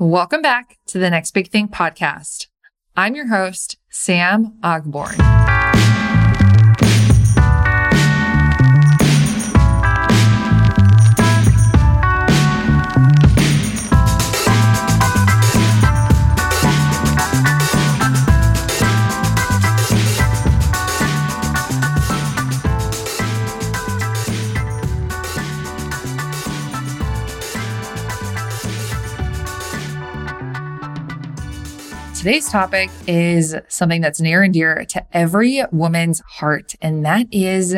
Welcome back to the Next Big Thing podcast. I'm your host, Sam Ogborn. Today's topic is something that's near and dear to every woman's heart, and that is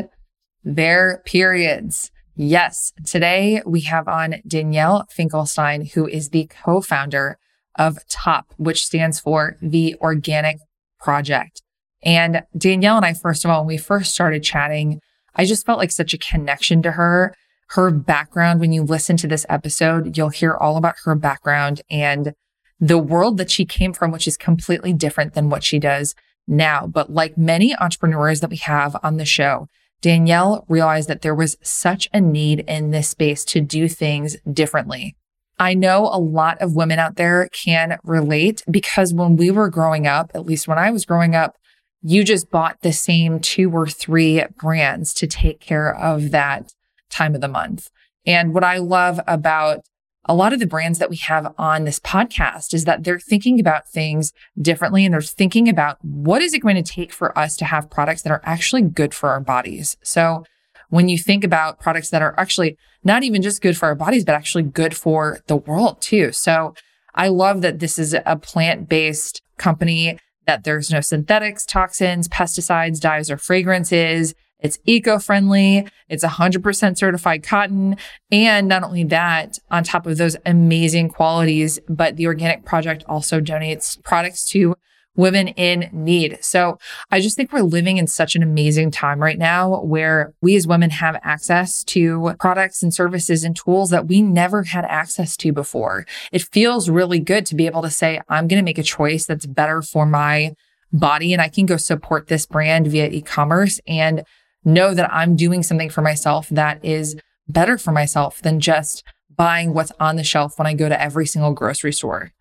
their periods. Yes, today we have on Denielle Finkelstein, who is the co founder of TOP, which stands for the Organic Project. And Denielle and I, first of all, when we first started chatting, I just felt like such a connection to her. Her background, when you listen to this episode, you'll hear all about her background and the world that she came from, which is completely different than what she does now. But like many entrepreneurs that we have on the show, Denielle realized that there was such a need in this space to do things differently. I know a lot of women out there can relate because when we were growing up, at least when I was growing up, you just bought the same two or three brands to take care of that time of the month. And what I love about a lot of the brands that we have on this podcast is that they're thinking about things differently and they're thinking about what is it going to take for us to have products that are actually good for our bodies. So when you think about products that are actually not even just good for our bodies, but actually good for the world too. So I love that this is a plant based company that there's no synthetics, toxins, pesticides, dyes, or fragrances. It's eco friendly. It's 100% certified cotton. And not only that, on top of those amazing qualities, but the organic project also donates products to women in need. So I just think we're living in such an amazing time right now where we as women have access to products and services and tools that we never had access to before. It feels really good to be able to say, I'm going to make a choice that's better for my body and I can go support this brand via e-commerce and know that I'm doing something for myself that is better for myself than just buying what's on the shelf when I go to every single grocery store.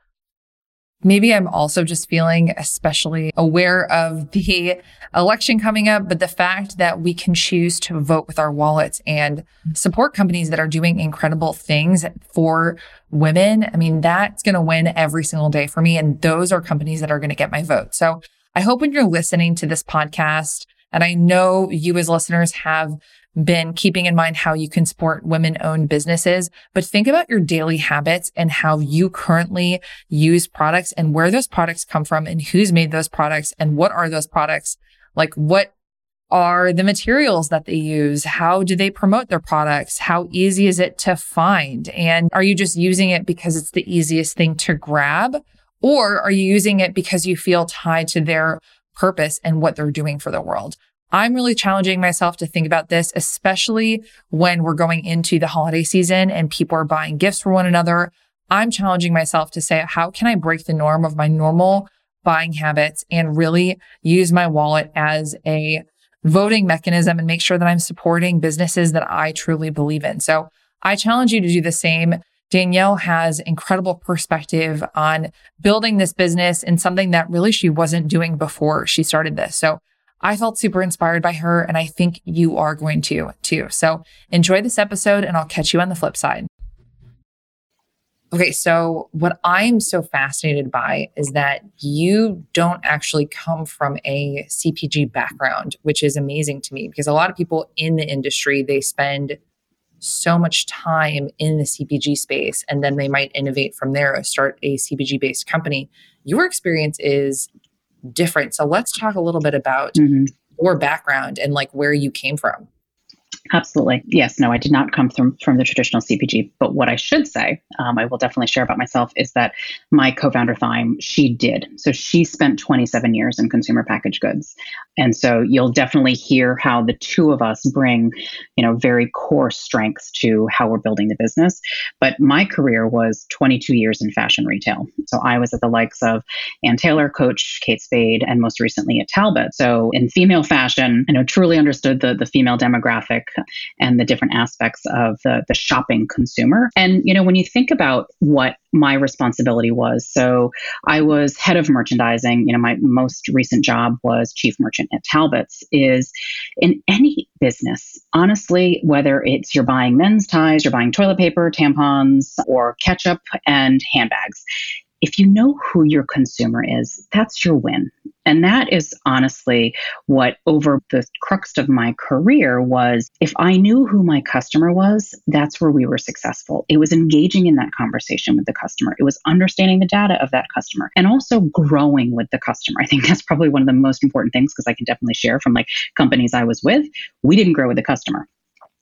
Maybe I'm also just feeling especially aware of the election coming up, but the fact that we can choose to vote with our wallets and support companies that are doing incredible things for women. I mean, that's going to win every single day for me. And those are companies that are going to get my vote. So I hope when you're listening to this podcast, and I know you as listeners have been keeping in mind how you can support women owned businesses, but think about your daily habits and how you currently use products and where those products come from and who's made those products and what are those products? Like what are the materials that they use? How do they promote their products? How easy is it to find? And are you just using it because it's the easiest thing to grab? Or are you using it because you feel tied to their purpose and what they're doing for the world. I'm really challenging myself to think about this, especially when we're going into the holiday season and people are buying gifts for one another. I'm challenging myself to say, how can I break the norm of my normal buying habits and really use my wallet as a voting mechanism and make sure that I'm supporting businesses that I truly believe in. So I challenge you to do the same. Denielle has incredible perspective on building this business and something that really she wasn't doing before she started this. So I felt super inspired by her and I think you are going to too. So enjoy this episode and I'll catch you on the flip side. Okay, so what I'm so fascinated by is that you don't actually come from a CPG background, which is amazing to me because a lot of people in the industry they spend so much time in the CPG space and then they might innovate from there or start a CPG based company. Your experience is different. So let's talk a little bit about mm-hmm. your background and like where you came from. Absolutely. Yes. No, I did not come from, from the traditional CPG. But what I should say, um, I will definitely share about myself, is that my co founder, Thyme, she did. So she spent 27 years in consumer packaged goods. And so you'll definitely hear how the two of us bring, you know, very core strengths to how we're building the business. But my career was 22 years in fashion retail. So I was at the likes of Ann Taylor, Coach, Kate Spade, and most recently at Talbot. So in female fashion, you know, truly understood the, the female demographic and the different aspects of the, the shopping consumer. And, you know, when you think about what my responsibility was. So I was head of merchandising. You know, my most recent job was chief merchant at Talbot's. Is in any business, honestly, whether it's you're buying men's ties, you're buying toilet paper, tampons, or ketchup and handbags, if you know who your consumer is, that's your win. And that is honestly what over the crux of my career was if I knew who my customer was, that's where we were successful. It was engaging in that conversation with the customer. It was understanding the data of that customer and also growing with the customer. I think that's probably one of the most important things because I can definitely share from like companies I was with, we didn't grow with the customer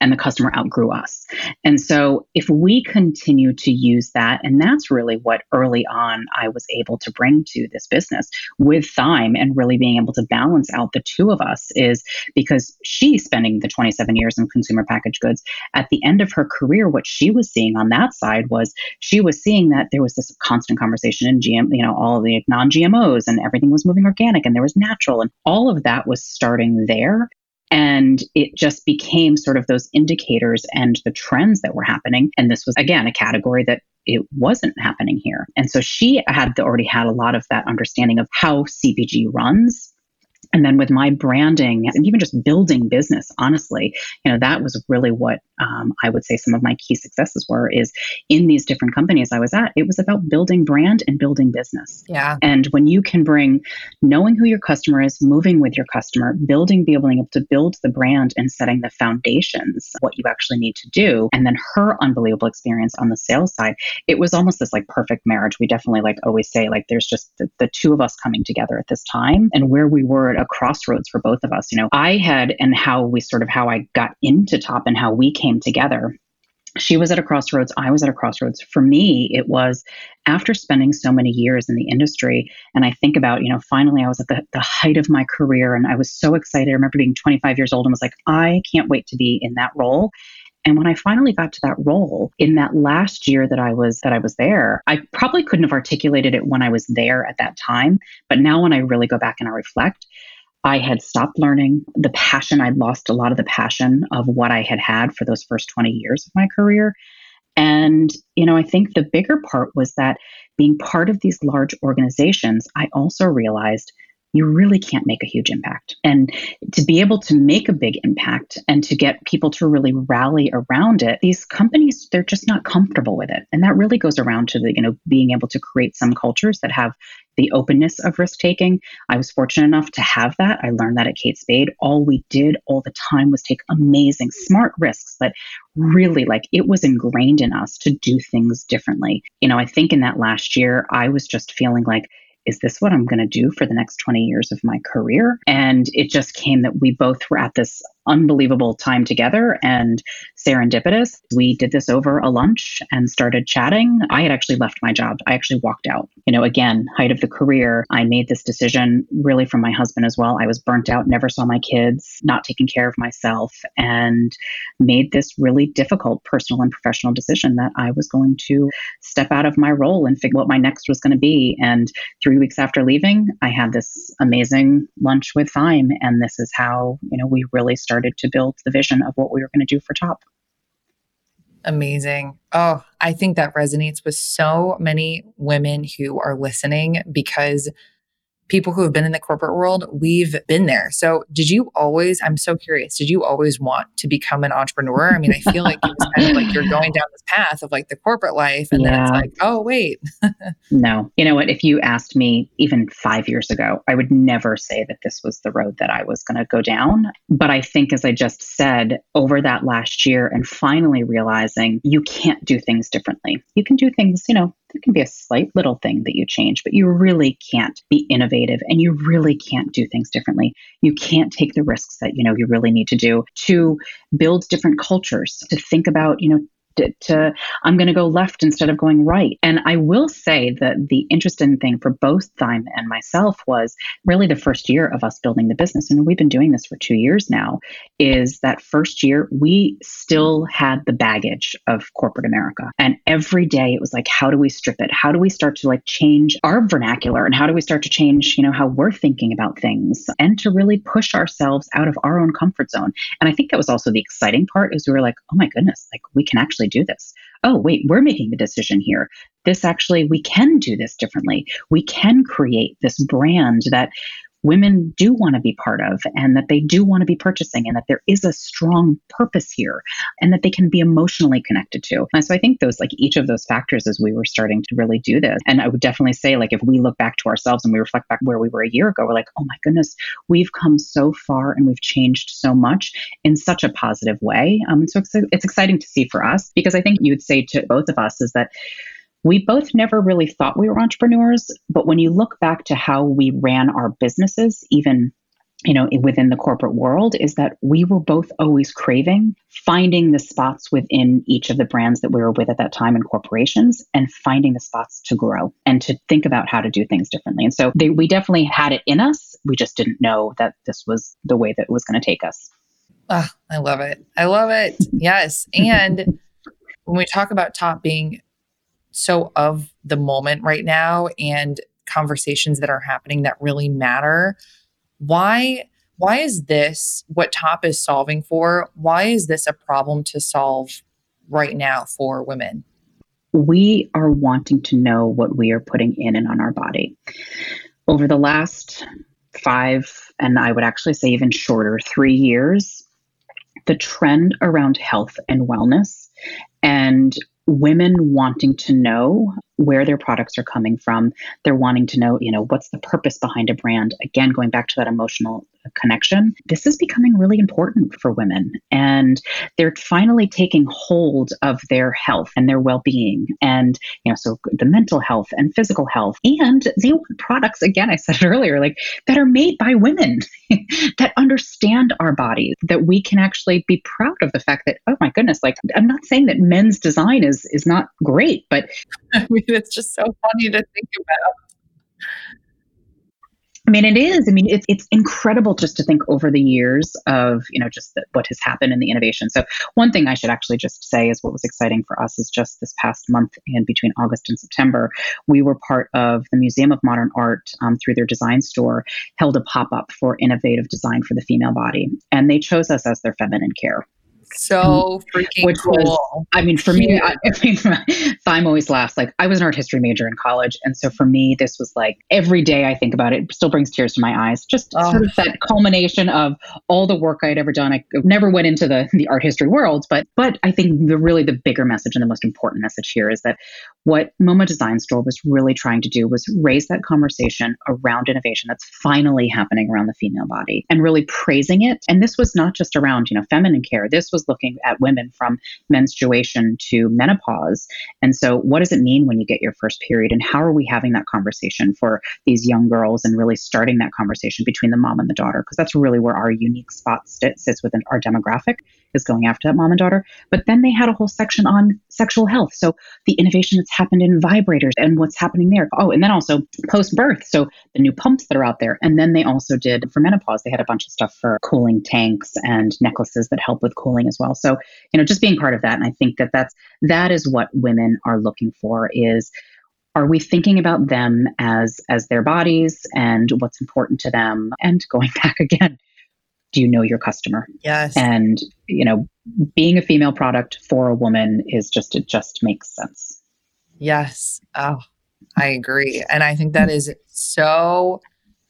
and the customer outgrew us. And so if we continue to use that, and that's really what early on I was able to bring to this business with Thyme and really being able to balance out the two of us is because she's spending the 27 years in consumer packaged goods. At the end of her career, what she was seeing on that side was she was seeing that there was this constant conversation in GM, you know, all the non-GMOs and everything was moving organic and there was natural and all of that was starting there. And it just became sort of those indicators and the trends that were happening. And this was, again, a category that it wasn't happening here. And so she had already had a lot of that understanding of how CPG runs and then with my branding and even just building business honestly you know that was really what um, i would say some of my key successes were is in these different companies i was at it was about building brand and building business. Yeah. And when you can bring knowing who your customer is moving with your customer building being able to build the brand and setting the foundations what you actually need to do and then her unbelievable experience on the sales side it was almost this like perfect marriage. We definitely like always say like there's just the, the two of us coming together at this time and where we were a crossroads for both of us. You know, I had and how we sort of how I got into Top and how we came together. She was at a crossroads. I was at a crossroads. For me, it was after spending so many years in the industry. And I think about, you know, finally I was at the, the height of my career and I was so excited. I remember being 25 years old and was like, I can't wait to be in that role. And when I finally got to that role in that last year that I was that I was there, I probably couldn't have articulated it when I was there at that time, but now when I really go back and I reflect, I had stopped learning the passion. I'd lost a lot of the passion of what I had had for those first 20 years of my career. And, you know, I think the bigger part was that being part of these large organizations, I also realized you really can't make a huge impact. And to be able to make a big impact and to get people to really rally around it, these companies, they're just not comfortable with it. And that really goes around to the, you know, being able to create some cultures that have the openness of risk taking. I was fortunate enough to have that. I learned that at Kate Spade. All we did all the time was take amazing, smart risks, but really like it was ingrained in us to do things differently. You know, I think in that last year, I was just feeling like, is this what I'm going to do for the next 20 years of my career? And it just came that we both were at this unbelievable time together and serendipitous. We did this over a lunch and started chatting. I had actually left my job. I actually walked out. You know, again, height of the career, I made this decision really from my husband as well. I was burnt out, never saw my kids, not taking care of myself, and made this really difficult personal and professional decision that I was going to step out of my role and figure what my next was going to be. And three weeks after leaving, I had this amazing lunch with Thyme. And this is how, you know, we really started started to build the vision of what we were going to do for Top. Amazing. Oh, I think that resonates with so many women who are listening because people who have been in the corporate world, we've been there. So, did you always, I'm so curious, did you always want to become an entrepreneur? I mean, I feel like it was kind of like you're going down this path of like the corporate life, and yeah. then it's like, oh, wait. no. You know what? If you asked me even five years ago, I would never say that this was the road that I was going to go down. But I think, as I just said, over that last year and finally realizing you can't do things differently, you can do things, you know, there can be a slight little thing that you change, but you really can't be innovative and you really can't do things differently. You can't take the risks that, you know, you really need to do to build different cultures, to think about, you know, to I'm going to go left instead of going right. And I will say that the interesting thing for both Thyme and myself was really the first year of us building the business. And we've been doing this for two years now. Is that first year we still had the baggage of corporate America. And every day it was like, how do we strip it? How do we start to like change our vernacular? And how do we start to change, you know, how we're thinking about things and to really push ourselves out of our own comfort zone? And I think that was also the exciting part is we were like, oh my goodness, like we can actually do this. Oh, wait, we're making the decision here. This actually, we can do this differently. We can create this brand that women do want to be part of and that they do want to be purchasing and that there is a strong purpose here and that they can be emotionally connected to. And so I think those like each of those factors as we were starting to really do this. And I would definitely say like if we look back to ourselves and we reflect back where we were a year ago, we're like, oh my goodness, we've come so far and we've changed so much in such a positive way. Um, so it's, it's exciting to see for us because I think you'd say to both of us is that we both never really thought we were entrepreneurs, but when you look back to how we ran our businesses, even you know within the corporate world is that we were both always craving finding the spots within each of the brands that we were with at that time in corporations and finding the spots to grow and to think about how to do things differently. And so they, we definitely had it in us. We just didn't know that this was the way that it was going to take us. Oh, i love it. I love it. Yes. And when we talk about top being so of the moment right now and conversations that are happening that really matter. Why why is this what top is solving for? Why is this a problem to solve right now for women? We are wanting to know what we are putting in and on our body. Over the last 5 and I would actually say even shorter, 3 years, the trend around health and wellness and women wanting to know where their products are coming from. They're wanting to know, you know, what's the purpose behind a brand. Again, going back to that emotional connection. This is becoming really important for women and they're finally taking hold of their health and their well-being and, you know, so the mental health and physical health and they want products again I said it earlier like that are made by women that understand our bodies that we can actually be proud of the fact that oh my goodness like I'm not saying that men's design is is not great but it's just so funny to think about. I mean, it is. I mean, it's it's incredible just to think over the years of you know just the, what has happened in the innovation. So one thing I should actually just say is what was exciting for us is just this past month and between August and September, we were part of the Museum of Modern Art um, through their design store held a pop up for innovative design for the female body, and they chose us as their feminine care so freaking Which cool. Was, I mean, for me, I, I mean, Thyme always laughs. Like, I was an art history major in college. And so for me, this was like every day I think about it, it still brings tears to my eyes. Just oh. sort of that culmination of all the work I had ever done. I never went into the, the art history world, but but I think the really the bigger message and the most important message here is that what MoMA Design Store was really trying to do was raise that conversation around innovation that's finally happening around the female body and really praising it. And this was not just around, you know, feminine care. This was looking at women from menstruation to menopause. And so what does it mean when you get your first period and how are we having that conversation for these young girls and really starting that conversation between the mom and the daughter? Because that's really where our unique spot sits within our demographic is going after that mom and daughter. But then they had a whole section on sexual health. So the innovation that's happened in vibrators and what's happening there. Oh, and then also post birth. So the new pumps that are out there. And then they also did for menopause, they had a bunch of stuff for cooling tanks and necklaces that help with cooling as well. So, you know, just being part of that. And I think that that's, that is what women are looking for is, are we thinking about them as as their bodies and what's important to them and going back again do you know your customer? Yes. And, you know, being a female product for a woman is just, it just makes sense. Yes. Oh, I agree. And I think that is so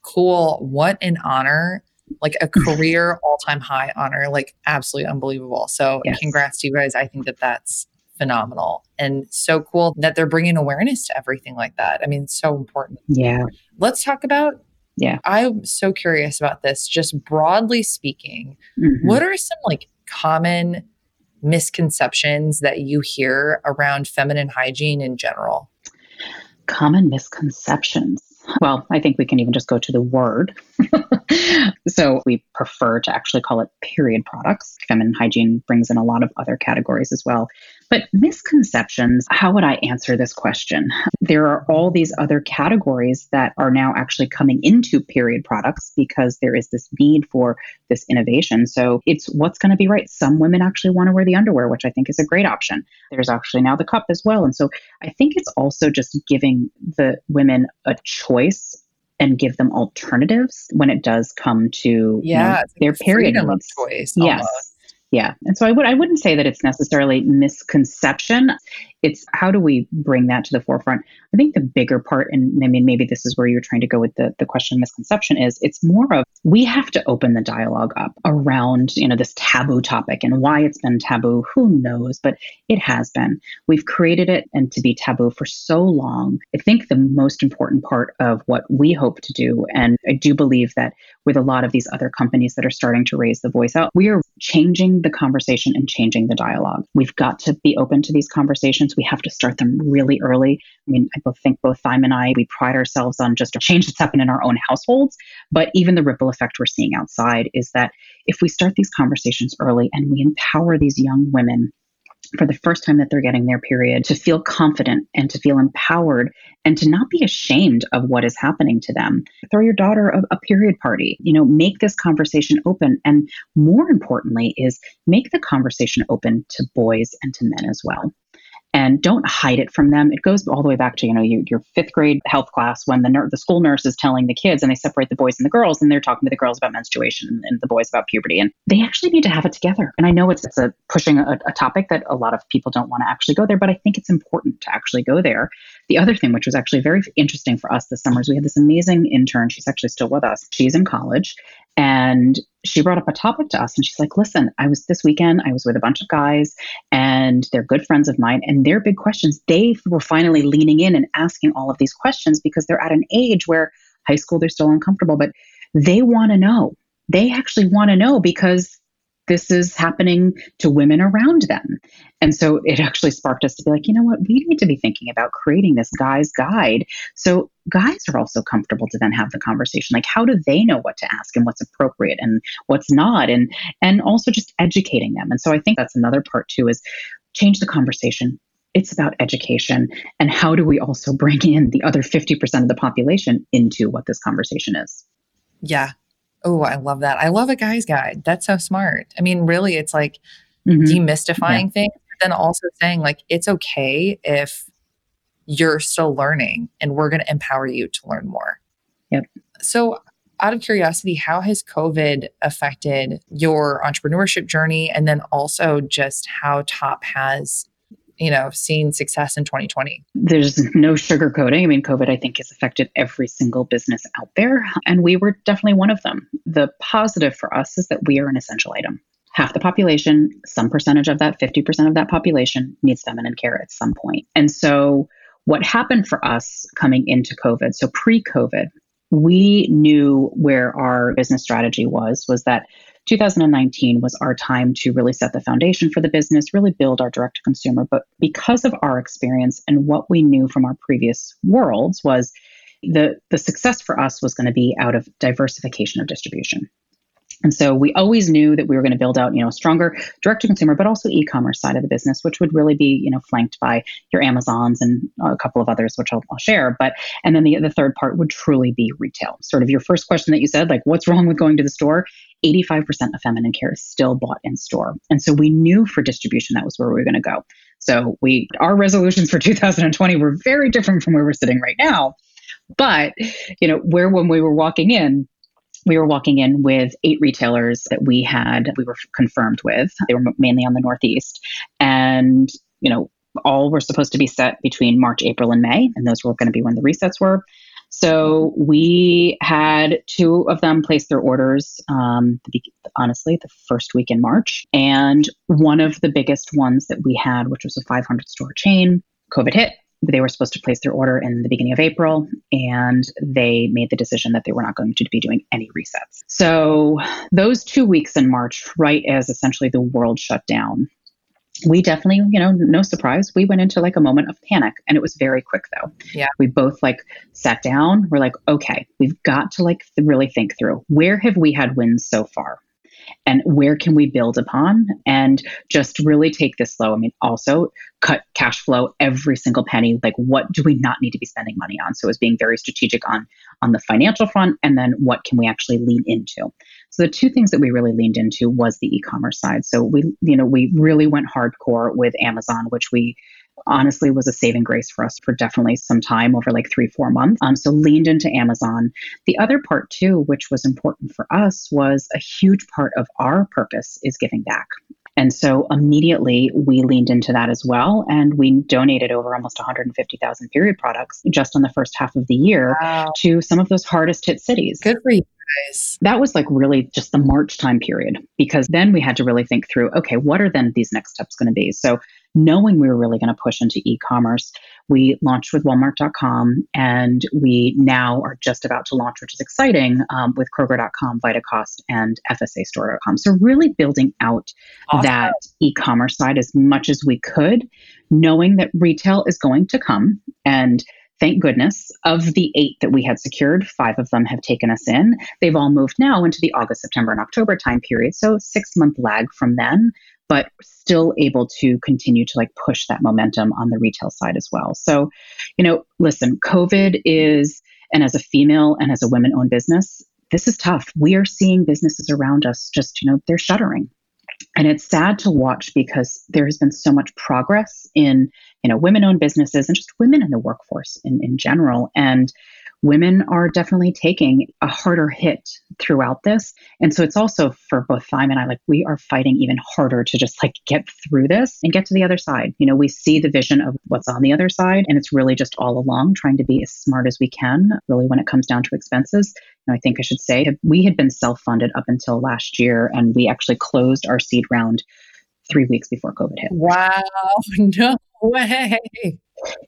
cool. What an honor. Like a career all time high honor, like absolutely unbelievable. So, yes. congrats to you guys. I think that that's phenomenal and so cool that they're bringing awareness to everything like that. I mean, so important. Yeah. Let's talk about yeah. I'm so curious about this. Just broadly speaking, mm-hmm. what are some like common misconceptions that you hear around feminine hygiene in general? Common misconceptions. Well, I think we can even just go to the word. so we prefer to actually call it period products. Feminine hygiene brings in a lot of other categories as well. But misconceptions, how would I answer this question? There are all these other categories that are now actually coming into period products because there is this need for this innovation. So it's what's going to be right. Some women actually want to wear the underwear, which I think is a great option. There's actually now the cup as well. And so I think it's also just giving the women a choice and give them alternatives when it does come to yeah, you know, their period choice. Yes. Yeah. And so I would I wouldn't say that it's necessarily misconception. It's how do we bring that to the forefront? I think the bigger part, and I mean maybe this is where you're trying to go with the, the question misconception is it's more of we have to open the dialogue up around, you know, this taboo topic and why it's been taboo, who knows, but it has been. We've created it and to be taboo for so long. I think the most important part of what we hope to do, and I do believe that with a lot of these other companies that are starting to raise the voice out, we are changing the conversation and changing the dialogue. We've got to be open to these conversations. We have to start them really early. I mean, I both think both Thyme and I, we pride ourselves on just a change that's happened in our own households, but even the ripple effect we're seeing outside is that if we start these conversations early and we empower these young women for the first time that they're getting their period to feel confident and to feel empowered and to not be ashamed of what is happening to them. Throw your daughter a, a, period party, you know, make this conversation open. And more importantly, is make the conversation open to boys and to men as well and don't hide it from them. It goes all the way back to you know you, your fifth grade health class when the ner- the school nurse is telling the kids and they separate the boys and the girls and they're talking to the girls about menstruation and the boys about puberty and they actually need to have it together. And I know it's, it's a pushing a, a topic that a lot of people don't want to actually go there, but I think it's important to actually go there. The other thing, which was actually very interesting for us this summer, is we had this amazing intern. She's actually still with us. She's in college and she brought up a topic to us and she's like, listen, I was this weekend, I was with a bunch of guys and they're good friends of mine and their big questions, they were finally leaning in and asking all of these questions because they're at an age where high school, they're still uncomfortable, but they want to know. They actually want to know because this is happening to women around them. And so it actually sparked us to be like, you know what, we need to be thinking about creating this guy's guide. So guys are also comfortable to then have the conversation. Like, how do they know what to ask and what's appropriate and what's not? And and also just educating them. And so I think that's another part too is change the conversation. It's about education. And how do we also bring in the other 50% of the population into what this conversation is? Yeah, Oh, I love that. I love a guy's guide. That's so smart. I mean, really, it's like mm-hmm. demystifying yeah. things, but then also saying, like, it's okay if you're still learning and we're going to empower you to learn more. Yep. So, out of curiosity, how has COVID affected your entrepreneurship journey? And then also just how Top has you know, seen success in 2020? There's no sugarcoating. I mean, COVID, I think, has affected every single business out there. And we were definitely one of them. The positive for us is that we are an essential item. Half the population, some percentage of that, 50% of that population needs feminine care at some point. And so, what happened for us coming into COVID, so pre COVID, we knew where our business strategy was, was that 2019 was our time to really set the foundation for the business, really build our direct to consumer. But because of our experience and what we knew from our previous worlds was the, the success for us was going to be out of diversification of distribution. And so we always knew that we were going to build out, you know, a stronger direct to consumer, but also e-commerce side of the business, which would really be, you know, flanked by your Amazons and a couple of others, which I'll, I'll share. But and then the the third part would truly be retail. Sort of your first question that you said, like, what's wrong with going to the store? 85% of feminine care is still bought in store. And so we knew for distribution that was where we were going to go. So we our resolutions for 2020 were very different from where we're sitting right now. But, you know, where when we were walking in, we were walking in with eight retailers that we had we were confirmed with. They were mainly on the Northeast. And, you know, all were supposed to be set between March, April, and May, and those were going to be when the resets were. So we had two of them place their orders, um, honestly, the first week in March. And one of the biggest ones that we had, which was a 500 store chain, COVID hit. They were supposed to place their order in the beginning of April, and they made the decision that they were not going to be doing any resets. So, those two weeks in March, right as essentially the world shut down, we definitely, you know, no surprise, we went into like a moment of panic and it was very quick though. Yeah. We both like sat down. We're like, okay, we've got to like really think through where have we had wins so far? And where can we build upon and just really take this slow. I mean, also cut cash flow every single penny. Like, what do we not need to be spending money on? So, it's being very strategic on on the financial front, and then what can we actually lean into? So, the two things that we really leaned into was the e-commerce side. So, we you know we really went hardcore with Amazon, which we honestly was a saving grace for us for definitely some time over like three, four months. Um, so leaned into Amazon. The other part too, which was important for us, was a huge part of our purpose is giving back. And so immediately we leaned into that as well. And we donated over almost 150,000 period products just on the first half of the year wow. to some of those hardest hit cities. Good for you. Guys. That was like really just the March time period because then we had to really think through okay, what are then these next steps going to be? So knowing we were really going to push into e-commerce, we launched with Walmart.com, and we now are just about to launch, which is exciting, um, with Kroger.com, Vitacost, and FSAStore.com. So really building out awesome. that e-commerce side as much as we could, knowing that retail is going to come and thank goodness, of the eight that we had secured, five of them have taken us in. They've all moved now into the August, September, and October time period. So, six month lag from then but still able to continue to like push that momentum on the retail side as well. So, you know, listen, COVID is, and as a female and as a women owned business, this is tough. We are seeing businesses around us just, you know, they're shuttering. And it's sad to watch because there has been so much progress in, you know, women owned businesses and just women in the workforce in, in general. And women are definitely taking a harder hit throughout this. And so it's also for both Thyme and I, like we are fighting even harder to just like get through this and get to the other side. You know, we see the vision of what's on the other side, and it's really just all along trying to be as smart as we can, really, when it comes down to expenses. And I think I should say we had been self funded up until last year, and we actually closed our seed round three weeks before COVID hit. Wow, no way.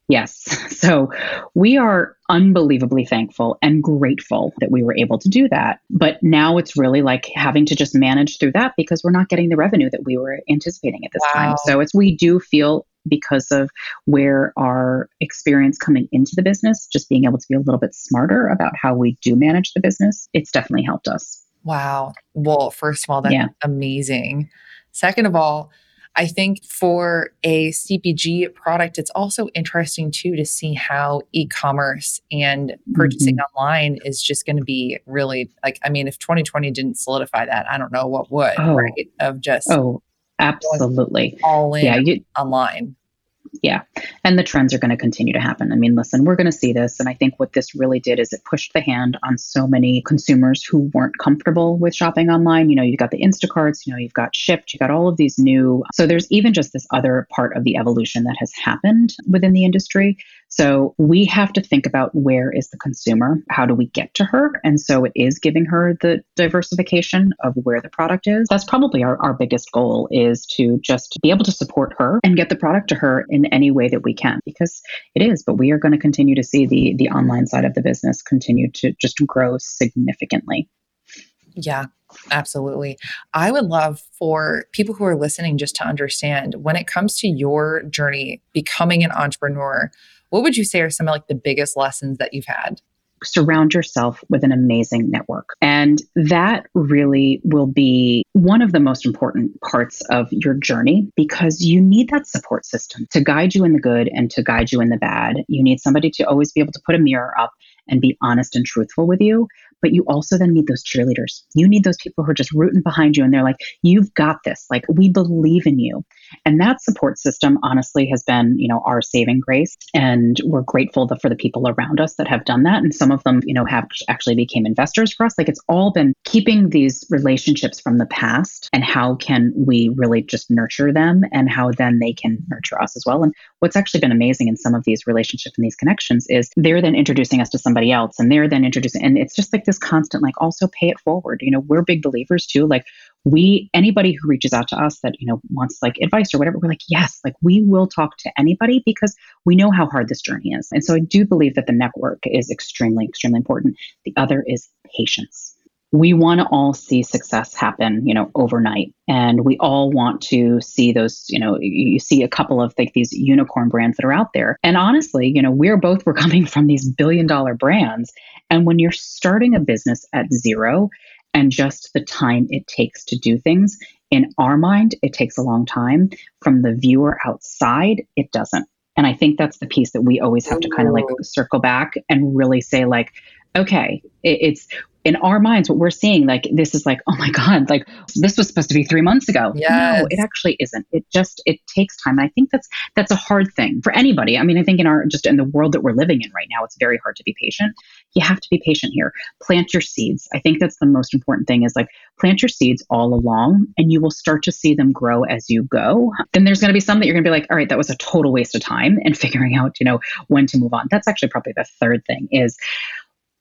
Yes. So we are unbelievably thankful and grateful that we were able to do that. But now it's really like having to just manage through that because we're not getting the revenue that we were anticipating at this wow. time. So it's we do feel because of where our experience coming into the business, just being able to be a little bit smarter about how we do manage the business, it's definitely helped us. Wow. Well, first of all, that's yeah. amazing. Second of all, I think for a CPG product, it's also interesting too to see how e commerce and purchasing mm-hmm. online is just going to be really like, I mean, if 2020 didn't solidify that, I don't know what would, oh. right? Of just, oh, absolutely. All in yeah, you, online. Yeah. And the trends are going to continue to happen. I mean, listen, we're going to see this. And I think what this really did is it pushed the hand on so many consumers who weren't comfortable with shopping online. You know, you've got the Instacarts, you know, you've got Shipt, you've got all of these new. So there's even just this other part of the evolution that has happened within the industry so we have to think about where is the consumer? How do we get to her? And so it is giving her the diversification of where the product is. That's probably our, our biggest goal is to just be able to support her and get the product to her in any way that we can because it is, but we are going to continue to see the the online side of the business continue to just grow significantly. Yeah, absolutely. I would love for people who are listening just to understand when it comes to your journey becoming an entrepreneur, what would you say are some of like the biggest lessons that you've had? Surround yourself with an amazing network. And that really will be one of the most important parts of your journey because you need that support system to guide you in the good and to guide you in the bad. You need somebody to always be able to put a mirror up and be honest and truthful with you. But you also then need those cheerleaders. You need those people who are just rooting behind you and they're like, you've got this. Like, we believe in you. And that support system, honestly, has been, you know, our saving grace. And we're grateful for the people around us that have done that. And some of them, you know, have actually became investors for us. Like, it's all been keeping these relationships from the past and how can we really just nurture them and how then they can nurture us as well. And what's actually been amazing in some of these relationships and these connections is they're then introducing us to somebody else and they're then introducing, and it's just like this constant, like, also pay it forward. You know, we're big believers too. Like, we, anybody who reaches out to us that, you know, wants like advice or whatever, we're like, yes, like we will talk to anybody because we know how hard this journey is. And so I do believe that the network is extremely, extremely important. The other is patience we want to all see success happen, you know, overnight. And we all want to see those, you know, you see a couple of like these unicorn brands that are out there. And honestly, you know, we're both we're coming from these billion dollar brands. And when you're starting a business at zero and just the time it takes to do things. In our mind, it takes a long time. From the viewer outside, it doesn't. And I think that's the piece that we always have to kind of like circle back and really say, like, okay, it's in our minds, what we're seeing, like this is like, oh my God, like this was supposed to be three months ago. Yes. No, it actually isn't. It just it takes time. And I think that's that's a hard thing for anybody. I mean, I think in our just in the world that we're living in right now, it's very hard to be patient. You have to be patient here. Plant your seeds. I think that's the most important thing is like plant your seeds all along and you will start to see them grow as you go. Then there's gonna be some that you're gonna be like, all right, that was a total waste of time and figuring out, you know, when to move on. That's actually probably the third thing is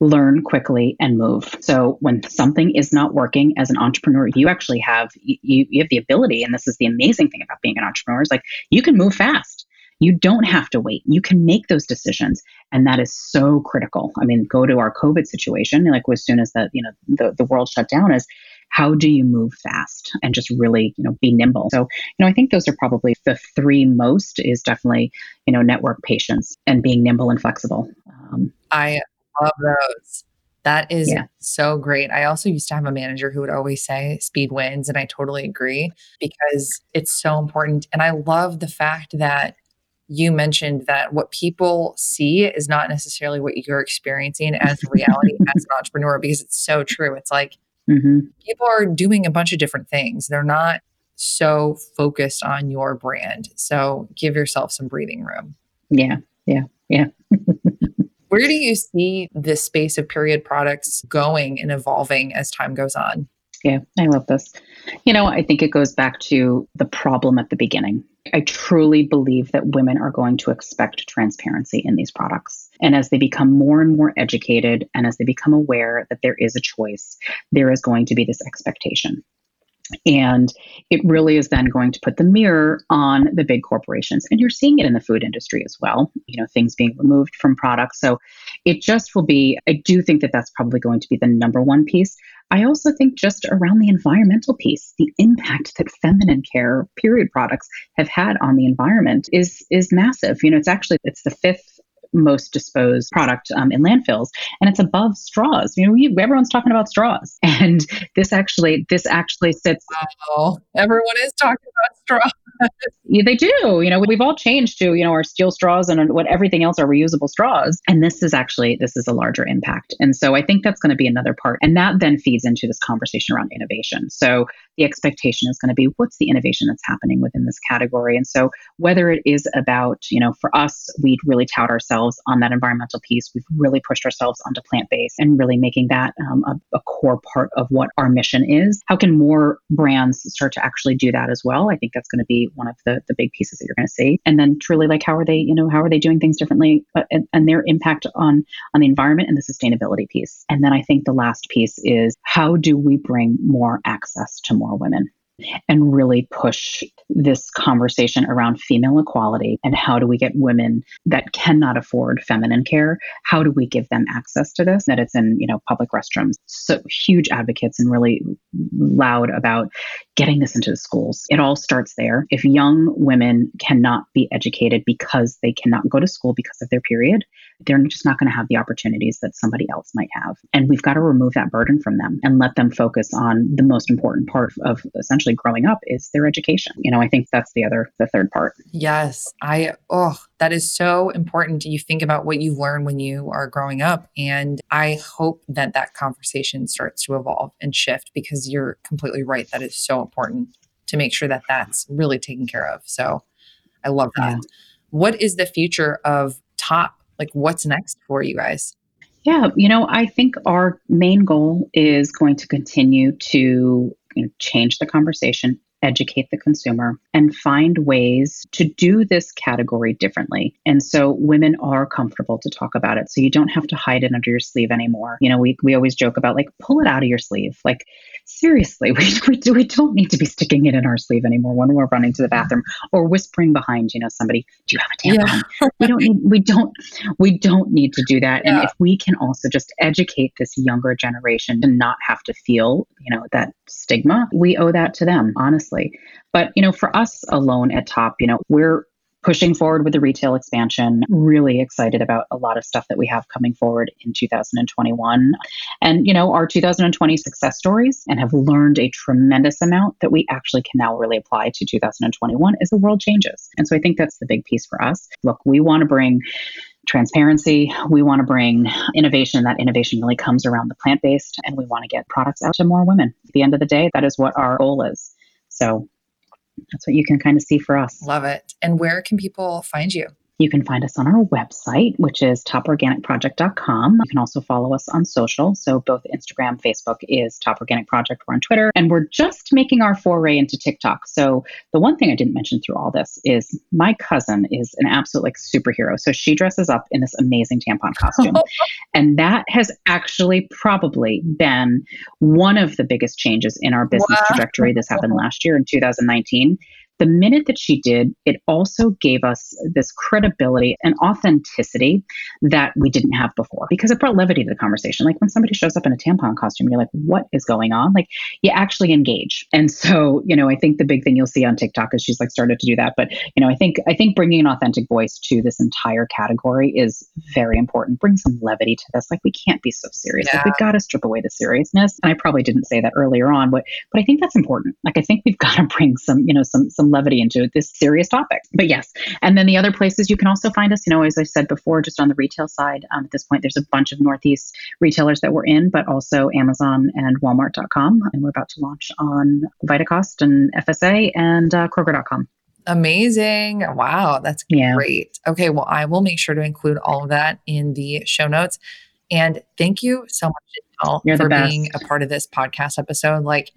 learn quickly and move. So when something is not working as an entrepreneur, you actually have you, you have the ability and this is the amazing thing about being an entrepreneur is like you can move fast. You don't have to wait. You can make those decisions. And that is so critical. I mean, go to our COVID situation, like as soon as the, you know, the, the world shut down is how do you move fast and just really, you know, be nimble? So, you know, I think those are probably the three most is definitely, you know, network patience and being nimble and flexible. Um, I love those. That is yeah. so great. I also used to have a manager who would always say speed wins. And I totally agree because it's so important. And I love the fact that you mentioned that what people see is not necessarily what you're experiencing as reality as an entrepreneur because it's so true. It's like mm-hmm. people are doing a bunch of different things. They're not so focused on your brand. So give yourself some breathing room. Yeah. Yeah. Yeah. Where do you see this space of period products going and evolving as time goes on? Yeah, I love this. You know, I think it goes back to the problem at the beginning. I truly believe that women are going to expect transparency in these products. And as they become more and more educated and as they become aware that there is a choice, there is going to be this expectation. And it really is then going to put the mirror on the big corporations. And you're seeing it in the food industry as well, you know, things being removed from products. So it just will be, I do think that that's probably going to be the number one piece. I also think just around the environmental piece, the impact that feminine care period products have had on the environment is is massive. You know, it's actually it's the fifth most disposed product um, in landfills, and it's above straws. You know, we, everyone's talking about straws, and this actually this actually sits. Wow, everyone is talking about straws. yeah, they do. You know, we've all changed to you know our steel straws and what everything else are reusable straws, and this is actually this is a larger impact. And so I think that's going to be another part, and that then feeds into this conversation around innovation. So the expectation is going to be what's the innovation that's happening within this category, and so whether it is about you know for us, we'd really tout ourselves on that environmental piece. We've really pushed ourselves onto plant based and really making that um, a, a, core part of what our mission is. How can more brands start to actually do that as well? I think that's going to be one of the, the big pieces that you're going to see. And then truly like how are they, you know, how are they doing things differently and, and their impact on on the environment and the sustainability piece. And then I think the last piece is how do we bring more access to more women? And really push this conversation around female equality and how do we get women that cannot afford feminine care? How do we give them access to this? That it's in you know public restrooms. So huge advocates and really loud about getting this into the schools. It all starts there. If young women cannot be educated because they cannot go to school because of their period they're just not going to have the opportunities that somebody else might have. And we've got to remove that burden from them and let them focus on the most important part of essentially growing up is their education. You know i think that's the other the third part. Yes. I oh that is so important you think about what you learn when you are growing up. And i hope that that conversation starts to evolve and shift because you're completely right. That is so important to make sure that that's really taken care of. So i love that. Yeah. what is the future of top? Like what's next for you guys? Yeah, you know, I think our main goal is going to continue to you know, change the conversation, educate the consumer, and find ways to do this category differently. And so women are comfortable to talk about it. So you don't have to hide it under your sleeve anymore. You know, we, we always joke about like, pull it out of your sleeve. Like, seriously, we, we, do, we don't need to be sticking it in our sleeve anymore when we're running to the bathroom or whispering behind, you know, somebody, do you have a tampon? Yeah. we don't need, we don't, we don't need to do that. Yeah. And if we can also just educate this younger generation to not have to feel, you know, that stigma, we owe that to them, honestly. But, you know, for us alone at top, you know, we're pushing forward with the retail expansion. Really excited about a lot of stuff that we have coming forward in 2021. And, you know, our 2020 success stories and have learned a tremendous amount that we actually can now really apply to 2021 as the world changes. And so I think that's the big piece for us. Look, we want to bring transparency. We want to bring innovation. That innovation really comes around the plant based, and we want to get products out to more women. At the end of the day, that is what our goal is. So that's what you can kind of see for us. Love it. And where can people find you? You can find us on our website, which is toporganicproject.com. You can also follow us on social. So both Instagram, Facebook is Top Organic Project. We're on Twitter. And we're just making our foray into TikTok. So the one thing I didn't mention through all this is my cousin is an absolute like superhero. So she dresses up in this amazing tampon costume. and that has actually probably been one of the biggest changes in our business wow. trajectory. This happened last year in 2019 the minute that she did, it also gave us this credibility and authenticity that we didn't have before because it brought levity to the conversation. Like when somebody shows up in a tampon costume, you're like, what is going on? Like you actually engage. And so, you know, I think the big thing you'll see on TikTok is she's like started to do that. But, you know, I think, I think bringing an authentic voice to this entire category is very important. Bring some levity to this. Like we can't be so serious. Yeah. Like we got to strip away the seriousness. And I probably didn't say that earlier on, but, but I think that's important. Like I think we've got to bring some, you know, some, some levity into this serious topic. But yes, and then the other places you can also find us, you know, as I said before, just on the retail side, um, at this point, there's a bunch of Northeast retailers that we're in, but also Amazon and Walmart.com. And we're about to launch on Vitacost and FSA and uh, Kroger.com. Amazing. Wow, that's yeah. great. Okay, well, I will make sure to include all of that in the show notes. And thank you so much, Denielle, for being a part of this podcast episode. Like,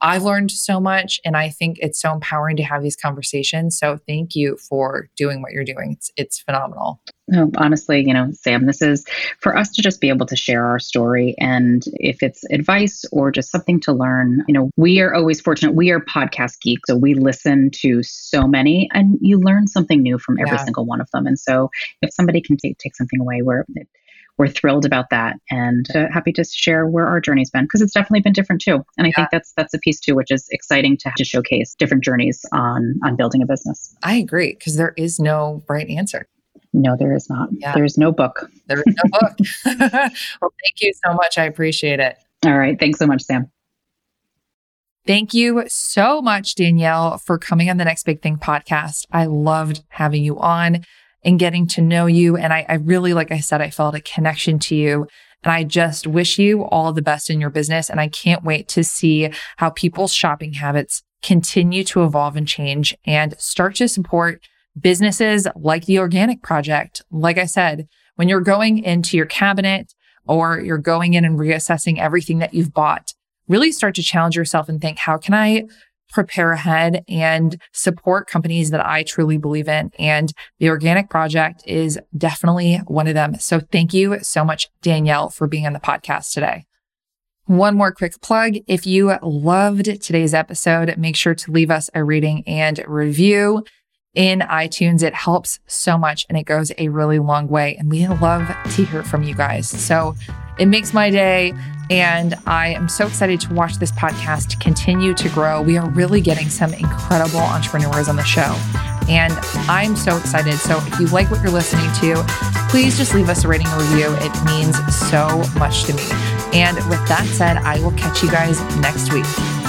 I've learned so much and I think it's so empowering to have these conversations. So thank you for doing what you're doing. It's it's phenomenal. No, honestly, you know, Sam, this is for us to just be able to share our story. And if it's advice or just something to learn, you know, we are always fortunate. We are podcast geeks. So we listen to so many and you learn something new from every yeah. single one of them. And so if somebody can take, take something away where it, we're thrilled about that and uh, happy to share where our journey's been because it's definitely been different too. And I yeah. think that's that's a piece too, which is exciting to, to showcase different journeys on on building a business. I agree because there is no right answer. No, there is not. Yeah. There is no book. There is no book. well, thank you so much. I appreciate it. All right. Thanks so much, Sam. Thank you so much, Denielle, for coming on the Next Big Thing podcast. I loved having you on and getting to know you. And I, I really, like I said, I felt a connection to you. And I just wish you all the best in your business. And I can't wait to see how people's shopping habits continue to evolve and change and start to support businesses like the Organic Project. Like I said, when you're going into your cabinet or you're going in and reassessing everything that you've bought, really start to challenge yourself and think, how can I prepare ahead and support companies that I truly believe in. And the Organic Project is definitely one of them. So thank you so much, Denielle, for being on the podcast today. One more quick plug. If you loved today's episode, make sure to leave us a rating and review in iTunes. It helps so much and it goes a really long way. And we love to hear from you guys. So it makes my day. And I am so excited to watch this podcast continue to grow. We are really getting some incredible entrepreneurs on the show. And I'm so excited. So if you like what you're listening to, please just leave us a rating and review. It means so much to me. And with that said, I will catch you guys next week.